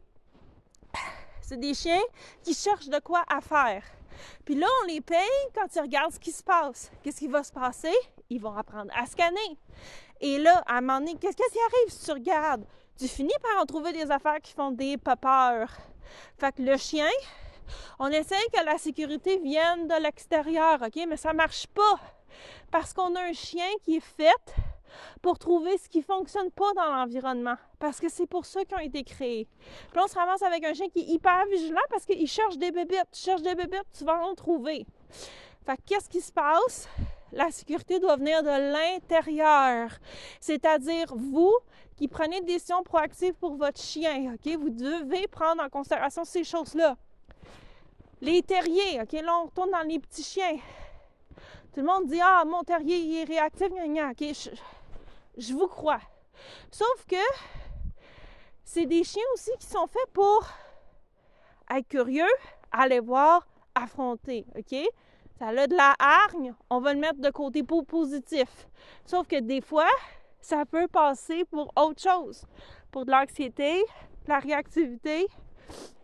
c'est des chiens qui cherchent de quoi à faire. Puis là, on les paye quand ils regardent ce qui se passe. Qu'est-ce qui va se passer? Ils vont apprendre à scanner. Et là, à un moment donné, qu'est-ce qui arrive si tu regardes? Tu finis par en trouver des affaires qui font des pas peur. Fait que le chien, on essaye que la sécurité vienne de l'extérieur, OK? Mais ça marche pas. Parce qu'on a un chien qui est fait pour trouver ce qui fonctionne pas dans l'environnement. Parce que c'est pour ça qu'ils ont été créés. Puis on se ramasse avec un chien qui est hyper vigilant parce qu'il cherche des bébites. Tu cherches des bébites, tu vas en trouver. Fait qu'est-ce qui se passe? La sécurité doit venir de l'intérieur. C'est-à-dire, vous qui prenez des décisions proactives pour votre chien, OK? Vous devez prendre en considération ces choses-là. Les terriers, OK? Là, on retourne dans les petits chiens. Tout le monde dit Ah, mon terrier, il est réactif, gna, je vous crois. Sauf que c'est des chiens aussi qui sont faits pour être curieux, aller voir, affronter, OK? Ça a de la hargne, on va le mettre de côté pour positif. Sauf que des fois, ça peut passer pour autre chose, pour de l'anxiété, de la réactivité.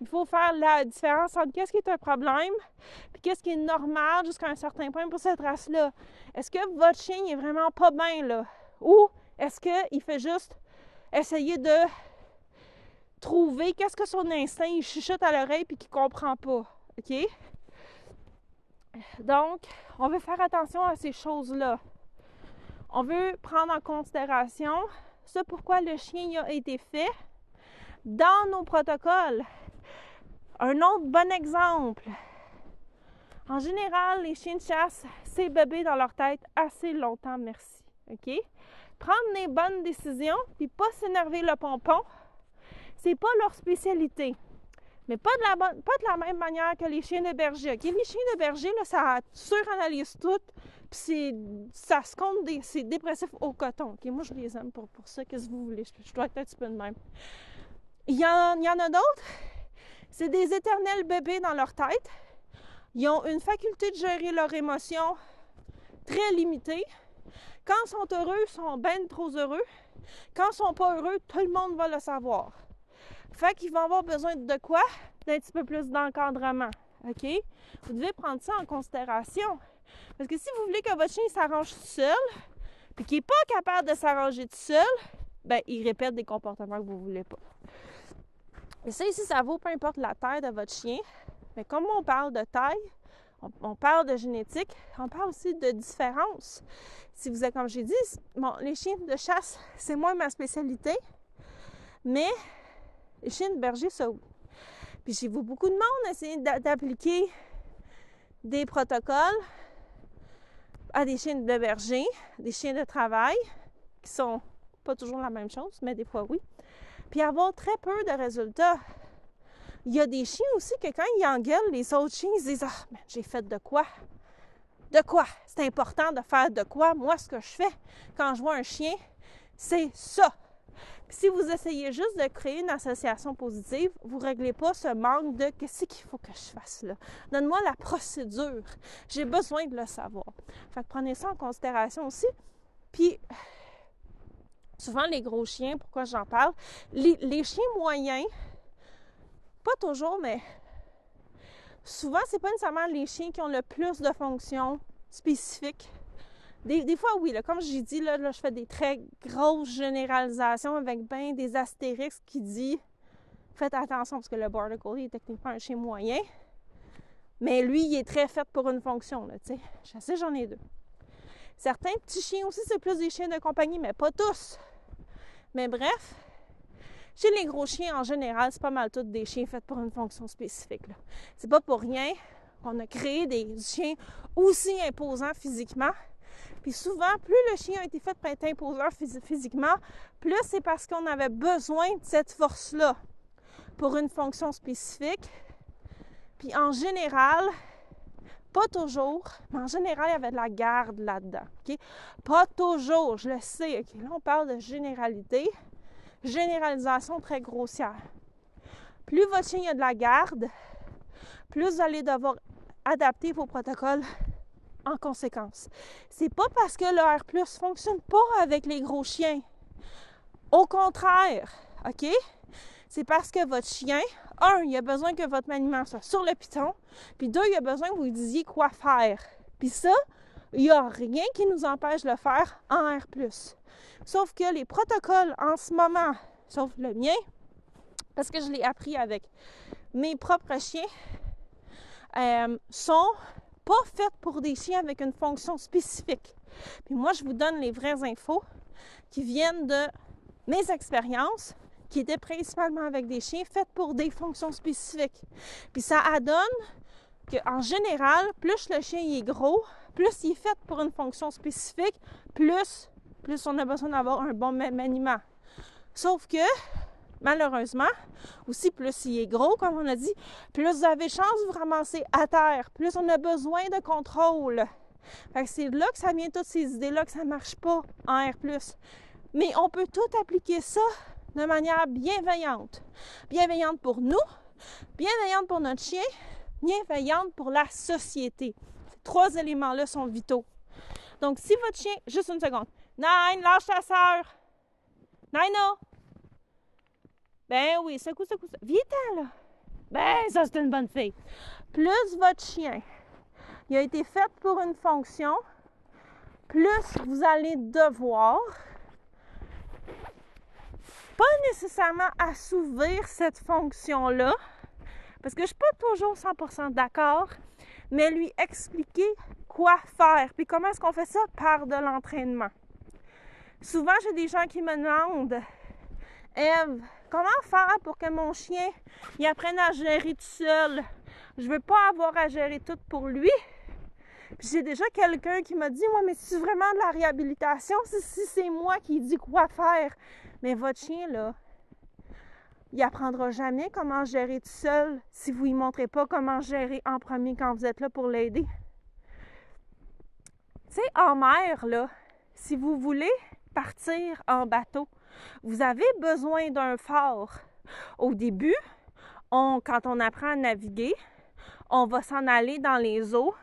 Il faut faire la différence entre qu'est-ce qui est un problème puis qu'est-ce qui est normal jusqu'à un certain point pour cette race-là. Est-ce que votre chien est vraiment pas bien là? Ou est-ce qu'il fait juste essayer de trouver qu'est-ce que son instinct, il chuchote à l'oreille puis qu'il comprend pas. OK? Donc, on veut faire attention à ces choses-là. On veut prendre en considération ce pourquoi le chien a été fait dans nos protocoles. Un autre bon exemple. En général, les chiens de chasse, c'est bébé dans leur tête assez longtemps, merci. OK? Prendre les bonnes décisions, puis pas s'énerver le pompon, c'est pas leur spécialité. Mais pas de, la pas de la même manière que les chiens de berger. Les chiens de berger, là, ça suranalyse tout, puis ça se compte, c'est dépressif au coton. Moi, je les aime pour, pour ça. Qu'est-ce que vous voulez? Je, dois être un petit peu de même. Il y en, il y en a d'autres, c'est des éternels bébés dans leur tête. Ils ont une faculté de gérer leurs émotions très limitée. Quand ils sont heureux, ils sont bien trop heureux. Quand ils sont pas heureux, tout le monde va le savoir. Fait qu'ils vont avoir besoin de quoi? D'un petit peu plus d'encadrement. OK? Vous devez prendre ça en considération. Parce que si vous voulez que votre chien s'arrange tout seul, puis qu'il n'est pas capable de s'arranger tout seul, ben il répète des comportements que vous ne voulez pas. Et ça ici, ça vaut peu importe la taille de votre chien. Mais comme on parle de taille, on, parle de génétique, on parle aussi de différence. Si vous êtes, comme j'ai dit, bon, les chiens de chasse, c'est moins ma spécialité, mais les chiens de berger, ça oui. Puis j'ai vu beaucoup de monde essayer d'appliquer des protocoles à des chiens de berger, des chiens de travail, qui sont pas toujours la même chose, mais des fois oui. Puis avoir très peu de résultats. Il y a des chiens aussi que quand ils engueulent les autres chiens, ils disent Ah, j'ai fait de quoi? De quoi? C'est important de faire de quoi? Moi, ce que je fais quand je vois un chien, c'est ça. si vous essayez juste de créer une association positive, vous ne réglez pas ce manque de qu'est-ce qu'il faut que je fasse là? Donne-moi la procédure. J'ai besoin de le savoir. Fait que prenez ça en considération aussi. Puis, souvent les gros chiens, pourquoi j'en parle? les chiens moyens, pas toujours, mais souvent, c'est pas nécessairement les chiens qui ont le plus de fonctions spécifiques. Des, fois, oui, là, comme j'ai dit, là, je fais des très grosses généralisations avec ben des astérix qui dit faites attention parce que le Border Collie est techniquement un chien moyen. Mais lui, il est très fait pour une fonction, tu sais. Je sais, j'en ai deux. Certains petits chiens aussi, c'est plus des chiens de compagnie, mais pas tous. Mais bref, chez les gros chiens, en général, c'est pas mal tous des chiens faits pour une fonction spécifique. C'est pas pour rien qu'on a créé des chiens aussi imposants physiquement. Puis souvent, plus le chien a été fait pour être imposant physiquement, plus c'est parce qu'on avait besoin de cette force-là pour une fonction spécifique. Puis en général, pas toujours, mais en général, il y avait de la garde là-dedans. Pas toujours, je le sais. Là, on parle de généralité généralisation très grossière. Plus votre chien a de la garde, plus vous allez devoir adapter vos protocoles en conséquence. C'est pas parce que le R+ fonctionne pas avec les gros chiens. Au contraire, OK? C'est parce que votre chien, un, il a besoin que votre maniement soit sur le piton, puis deux, il a besoin que vous lui disiez quoi faire. Puis ça, il n'y a rien qui nous empêche de le faire en R+. Sauf que les protocoles en ce moment, sauf le mien, parce que je l'ai appris avec mes propres chiens, euh, sont pas faits pour des chiens avec une fonction spécifique. Puis moi, je vous donne les vraies infos qui viennent de mes expériences, qui étaient principalement avec des chiens faits pour des fonctions spécifiques. Puis ça adonne qu'en général, plus le chien est gros, plus il est fait pour une fonction spécifique, plus plus on a besoin d'avoir un bon maniement. Sauf que, malheureusement, aussi plus il est gros, comme on a dit, plus vous avez chance de vous ramasser à terre, plus on a besoin de contrôle. C'est là que ça vient toutes ces idées-là que ça ne marche pas en R+. Mais on peut tout appliquer ça de manière bienveillante. Bienveillante pour nous, bienveillante pour notre chien, bienveillante pour la société. Ces trois éléments-là sont vitaux. Donc, si votre chien, juste une seconde, Nine, lâche ta sœur. Nino. Ben oui, secoue, secoue, secoue. Viens-t'en, là. Ben, ça, c'est une bonne fille. Plus votre chien, il a été fait pour une fonction, plus vous allez devoir pas nécessairement assouvir cette fonction-là, parce que je suis pas toujours 100% d'accord, mais lui expliquer quoi faire. Puis comment est-ce qu'on fait ça? Par de l'entraînement. Souvent, j'ai des gens qui me demandent, Eve, comment faire pour que mon chien il apprenne à gérer tout seul? Je veux pas avoir à gérer tout pour lui. J'ai déjà quelqu'un qui m'a dit, moi, mais c'est vraiment de la réhabilitation si, c'est moi qui dis quoi faire. Mais votre chien, là, il apprendra jamais comment gérer tout seul si vous lui montrez pas comment gérer en premier quand vous êtes là pour l'aider. Tu sais, en mer, là, si vous voulez partir en bateau, vous avez besoin d'un phare. Au début, quand on apprend à naviguer, on va s'en aller dans les eaux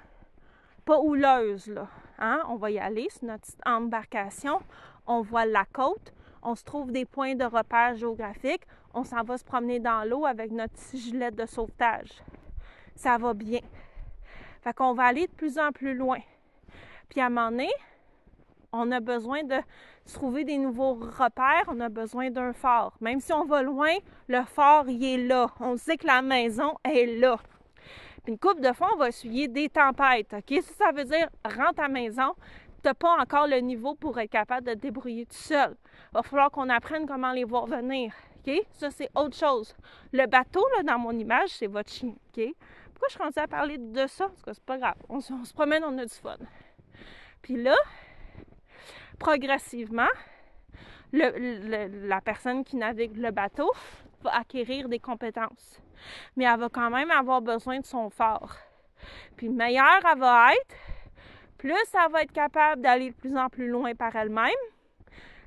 pas houleuses. Là. Hein? On va y aller sur notre petite embarcation. On voit la côte. On se trouve des points de repère géographiques. On s'en va se promener dans l'eau avec notre petit gilet de sauvetage. Ça va bien. Fait qu'on va aller de plus en plus loin. Puis à un moment donné, on a besoin de trouver des nouveaux repères, on a besoin d'un phare. Même si on va loin, le phare, il est là. On sait que la maison est là. Puis une coupe de fois, on va essuyer des tempêtes. Ça, ça veut dire rentre à la maison, tu n'as pas encore le niveau pour être capable de te débrouiller tout seul. Il va falloir qu'on apprenne comment les voir venir. Ça, c'est autre chose. Le bateau, là, dans mon image, c'est votre chien. Pourquoi je suis à parler de ça? Parce que c'est pas grave. On, on se promène, on a du fun. Puis là, progressivement, la personne qui navigue le bateau va acquérir des compétences. Mais elle va quand même avoir besoin de son phare. Puis meilleure elle va être, plus elle va être capable d'aller de plus en plus loin par elle-même.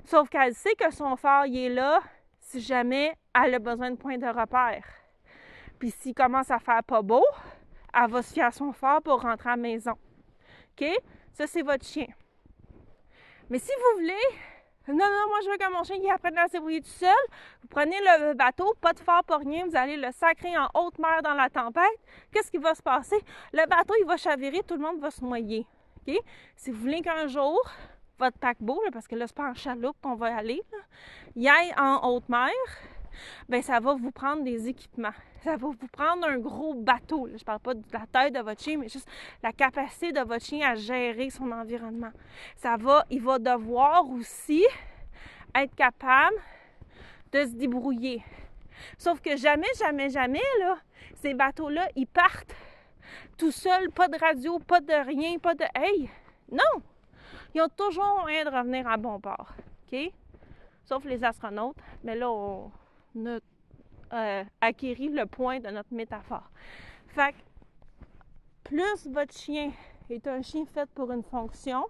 Sauf qu'elle sait que son phare, il est là si jamais elle a besoin de points de repère. Puis s'il commence à faire pas beau, elle va se fier à son phare pour rentrer à la maison. OK? Ça, c'est votre chien. Mais si vous voulez, non, non, moi je veux que mon chien il apprenne à se débrouiller tout seul, vous prenez le bateau, pas de phare, pas rien, vous allez le sacrer en haute mer dans la tempête, qu'est-ce qui va se passer? Le bateau, il va chavirer, tout le monde va se noyer. Si vous voulez qu'un jour, votre paquebot, parce que là, c'est pas en chaloupe qu'on va aller, il aille en haute mer, ben ça va vous prendre des équipements. Ça va vous prendre un gros bateau. Je parle pas de la taille de votre chien, mais juste la capacité de votre chien à gérer son environnement. Ça va, il va devoir aussi être capable de se débrouiller. Sauf que jamais, jamais, jamais, là, ces bateaux-là, ils partent tout seuls, pas de radio, pas de rien, pas de hey. Non! Ils ont toujours moyen de revenir à bon port. OK? Sauf les astronautes. Mais là, on, a euh, acquéri le point de notre métaphore. Fait que plus votre chien est un chien fait pour une fonction,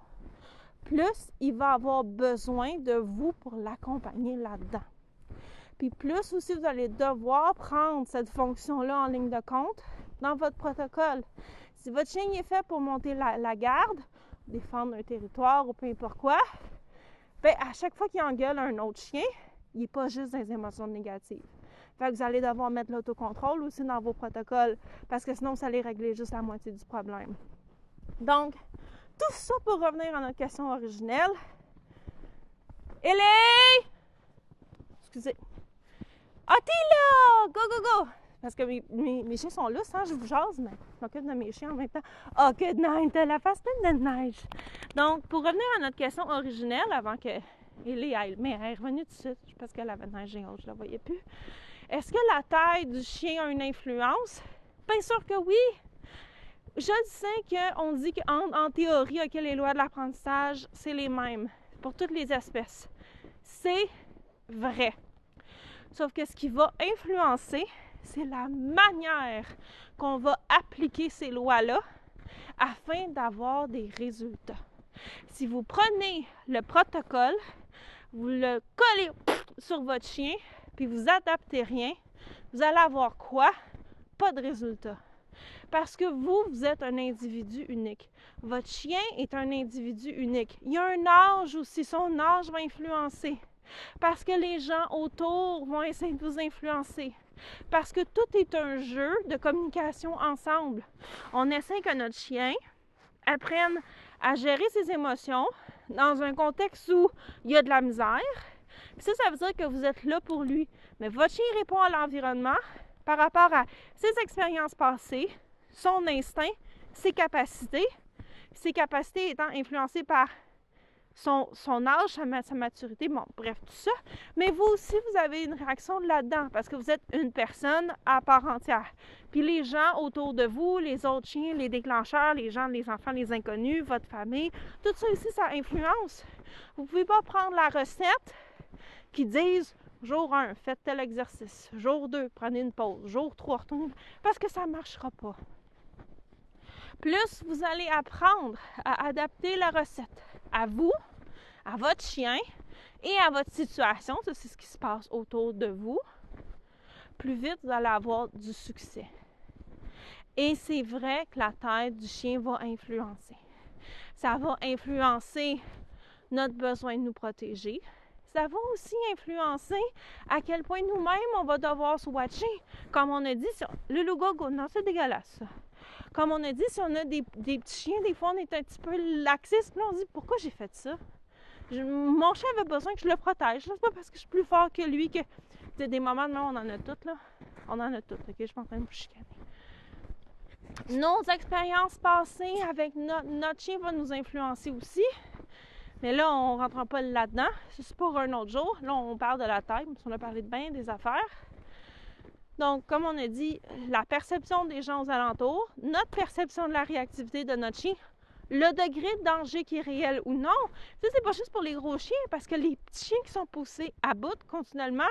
plus il va avoir besoin de vous pour l'accompagner là-dedans. Puis plus aussi vous allez devoir prendre cette fonction-là en ligne de compte dans votre protocole. Si votre chien est fait pour monter la, garde, défendre un territoire ou peu importe quoi, bien, à chaque fois qu'il engueule un autre chien, il n'est pas juste des émotions négatives. Fait que vous allez devoir mettre l'autocontrôle aussi dans vos protocoles parce que sinon, ça allait régler juste la moitié du problème. Donc, tout ça pour revenir à notre question originelle. Ellie! Excusez. Ah, t'es là! Go, go, go! Parce que mes, mes, chiens sont là, hein, je vous jase, mais je m'occupe de mes chiens en même temps. Oh, que de neige! la face pleine de neige! Donc, pour revenir à notre question originelle, avant que Ellie aille, mais elle est revenue tout de suite, parce qu'elle avait neige et je la voyais plus. Est-ce que la taille du chien a une influence? Bien sûr que oui! Je sais qu'on dit qu'en en théorie, que les lois de l'apprentissage, c'est les mêmes pour toutes les espèces. C'est vrai. Sauf que ce qui va influencer, c'est la manière qu'on va appliquer ces lois-là afin d'avoir des résultats. Si vous prenez le protocole, vous le collez sur votre chien, puis vous adaptez rien, vous allez avoir quoi? Pas de résultat. Parce que vous, vous êtes un individu unique. Votre chien est un individu unique. Il y a un âge aussi, son âge va influencer. Parce que les gens autour vont essayer de vous influencer. Parce que tout est un jeu de communication ensemble. On essaie que notre chien apprenne à gérer ses émotions dans un contexte où il y a de la misère. ça, ça veut dire que vous êtes là pour lui. Mais votre chien répond à l'environnement par rapport à ses expériences passées, son instinct, ses capacités, ses capacités étant influencées par son, âge, sa, maturité, bon, bref, tout ça. Mais vous aussi, vous avez une réaction là-dedans parce que vous êtes une personne à part entière. Puis les gens autour de vous, les autres chiens, les déclencheurs, les gens, les enfants, les inconnus, votre famille, tout ça ici, ça influence. Vous ne pouvez pas prendre la recette qui dise jour 1, faites tel exercice, jour 2, prenez une pause, jour 3, retournez, parce que ça ne marchera pas. Plus vous allez apprendre à adapter la recette à vous, à votre chien et à votre situation, ça c'est ce qui se passe autour de vous, plus vite vous allez avoir du succès. Et c'est vrai que la tête du chien va influencer. Ça va influencer notre besoin de nous protéger. Ça va aussi influencer à quel point nous-mêmes on va devoir se watcher. Comme on a dit, le loup non, c'est dégueulasse. Comme on a dit, si on a des, petits chiens, des fois on est un petit peu laxiste, puis on se dit pourquoi j'ai fait ça? mon chien avait besoin que je le protège. C'est pas parce que je suis plus fort que lui que. des moments de on en a toutes, là. On en a toutes, ok? Je suis en train de me chicaner. Nos expériences passées avec notre chien vont nous influencer aussi. Mais là, on ne rentre pas là-dedans. C'est pour un autre jour. Là, on parle de la tête, on a parlé de bien des affaires. Donc, comme on a dit, la perception des gens aux alentours, notre perception de la réactivité de notre chien, le degré de danger qui est réel ou non. Ça, c'est pas juste pour les gros chiens, parce que les petits chiens qui sont poussés à bout continuellement,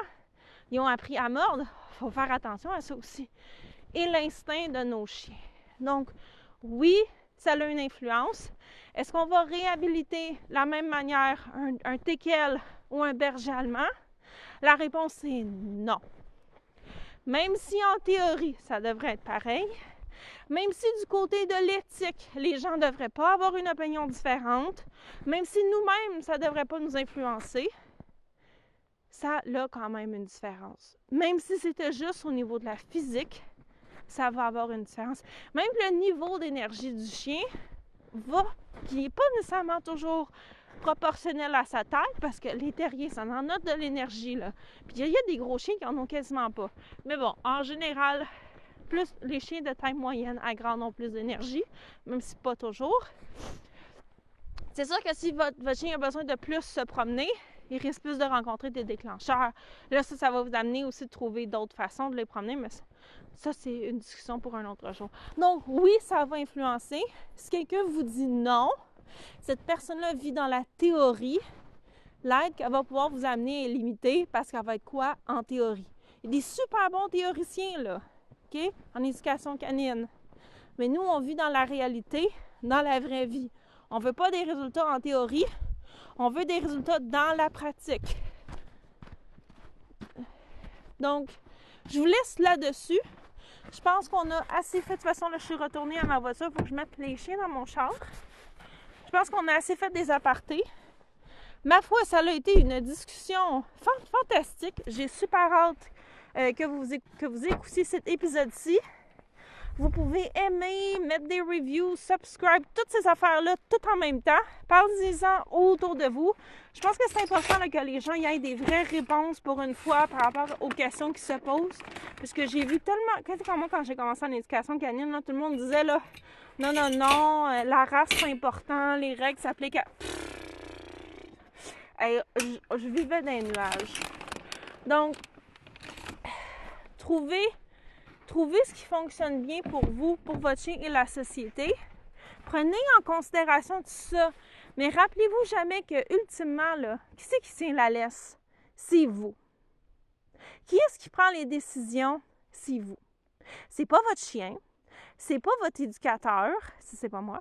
ils ont appris à mordre. Il faut faire attention à ça aussi. Et l'instinct de nos chiens. Donc, oui, ça a une influence. Est-ce qu'on va réhabiliter la même manière un, un teckel ou un berger allemand? La réponse est non. Même si en théorie, ça devrait être pareil, même si du côté de l'éthique, les gens ne devraient pas avoir une opinion différente, même si nous-mêmes, ça ne devrait pas nous influencer, ça a quand même une différence. Même si c'était juste au niveau de la physique, ça va avoir une différence. Même le niveau d'énergie du chien va, qui n'est pas nécessairement toujours proportionnel à sa taille parce que les terriers, ça en a de l'énergie. Puis il y a des gros chiens qui en ont quasiment pas. Mais bon, en général, plus les chiens de taille moyenne à grande ont plus d'énergie, même si pas toujours. C'est sûr que si votre, chien a besoin de plus se promener, il risque plus de rencontrer des déclencheurs. Là, ça, ça va vous amener aussi de trouver d'autres façons de les promener, mais ça, c'est une discussion pour un autre jour. Donc, oui, ça va influencer. Si quelqu'un vous dit non, cette personne-là vit dans la théorie. L'aide qu'elle va pouvoir vous amener est limitée parce qu'elle va être quoi en théorie? Il y a des super bons théoriciens, là, OK, en éducation canine. Mais nous, on vit dans la réalité, dans la vraie vie. On ne veut pas des résultats en théorie, on veut des résultats dans la pratique. Donc, je vous laisse là-dessus. Je pense qu'on a assez fait. De toute façon, là, je suis retournée à ma voiture. Faut que je mette les chiens dans mon char. Je pense qu'on a assez fait des apartés. Ma foi, ça a été une discussion fantastique. J'ai super hâte euh, que, vous, que vous écoutiez cet épisode-ci. Vous pouvez aimer, mettre des reviews, subscribe, toutes ces affaires-là, tout en même temps. Parlez-en autour de vous. Je pense que c'est important que les gens aient des vraies réponses pour une fois par rapport aux questions qui se posent. Parce que j'ai vu tellement. Quand, quand j'ai commencé en éducation canine, tout le monde disait là, non, non, non, euh, la race c'est important, les règles s'appliquent à. je, vivais dans les nuages. Donc, trouvez Trouvez ce qui fonctionne bien pour vous, pour votre chien et la société. Prenez en considération tout ça. Mais rappelez-vous jamais que, ultimement, qui c'est qui tient la laisse? C'est vous. Qui est-ce qui prend les décisions? C'est vous. C'est pas votre chien. C'est pas votre éducateur, si c'est pas moi.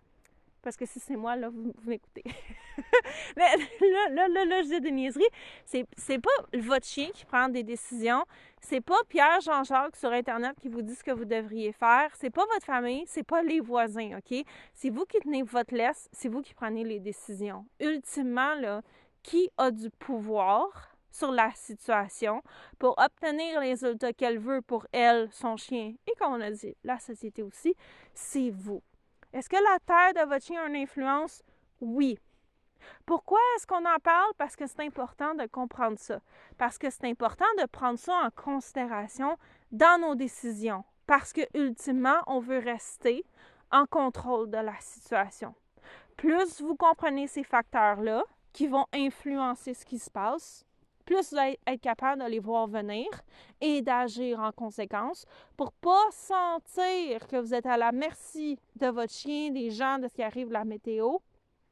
Parce que si c'est moi, là, vous, m'écoutez. Mais là, là, là, là, je dis des niaiseries. C'est, c'est pas votre chien qui prend des décisions. C'est pas Pierre Jean-Jacques sur Internet qui vous dit ce que vous devriez faire. C'est pas votre famille. C'est pas les voisins, OK? C'est vous qui tenez votre laisse. C'est vous qui prenez les décisions. Ultimement, là, qui a du pouvoir sur la situation pour obtenir les résultats qu'elle veut pour elle, son chien et, comme on a dit, la société aussi, c'est vous. Est-ce que la terre de votre chien a une influence? Oui. Pourquoi est-ce qu'on en parle? Parce que c'est important de comprendre ça. Parce que c'est important de prendre ça en considération dans nos décisions. Parce que, ultimement, on veut rester en contrôle de la situation. Plus vous comprenez ces facteurs-là, qui vont influencer ce qui se passe, plus vous allez être capable de les voir venir et d'agir en conséquence pour pas sentir que vous êtes à la merci de votre chien, des gens, de ce qui arrive, la météo,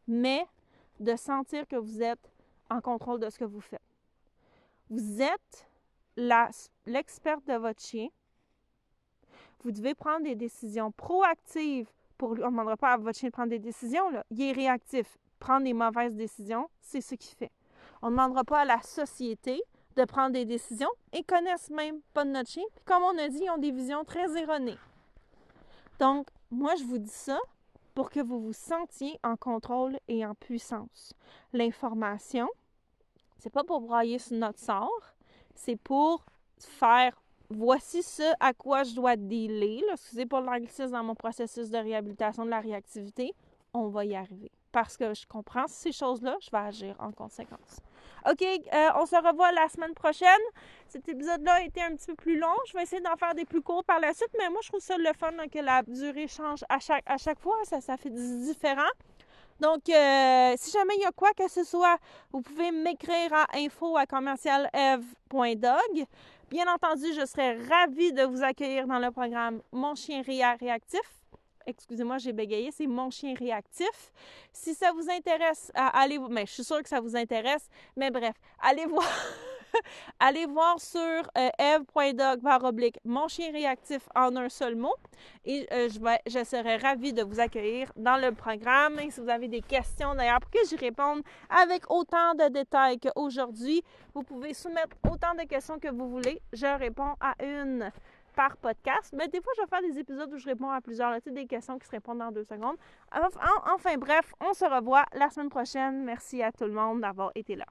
mais de sentir que vous êtes en contrôle de ce que vous faites. Vous êtes l'experte de votre chien. Vous devez prendre des décisions proactives pour lui. On ne demandera pas à votre chien de prendre des décisions. Là. Il est réactif. Prendre des mauvaises décisions, c'est ce qu'il fait. On ne demandera pas à la société de prendre des décisions et connaissent même pas notre chien. Puis comme on a dit, ils ont des visions très erronées. Donc, moi, je vous dis ça pour que vous vous sentiez en contrôle et en puissance. L'information, c'est pas pour broyer sur notre sort, c'est pour faire voici ce à quoi je dois dealer. Excusez pour l'anglicisme dans mon processus de réhabilitation de la réactivité. On va y arriver. Parce que je comprends ces choses-là, je vais agir en conséquence. OK, euh, on se revoit la semaine prochaine. Cet épisode-là a été un petit peu plus long. Je vais essayer d'en faire des plus courts par la suite, mais moi, je trouve ça le fun que la durée change à chaque, fois. Ça, ça fait différent. Donc, euh, si jamais il y a quoi que ce soit, vous pouvez m'écrire à info à commercialev.dog. Bien entendu, je serais ravie de vous accueillir dans le programme Mon chien réactif excusez-moi, j'ai bégayé, c'est Mon chien réactif. Si ça vous intéresse, allez, mais je suis sûre que ça vous intéresse, mais bref, allez voir. allez voir sur euh, eve.dog oblique mon chien réactif en un seul mot et euh, je, serai ravie de vous accueillir dans le programme. Si vous avez des questions d'ailleurs pour que j'y réponde avec autant de détails qu'aujourd'hui, vous pouvez soumettre autant de questions que vous voulez. Je réponds à une par podcast. Mais des fois, je vais faire des épisodes où je réponds à plusieurs, tu des questions qui se répondent dans deux secondes. Enfin, bref, on se revoit la semaine prochaine. Merci à tout le monde d'avoir été là.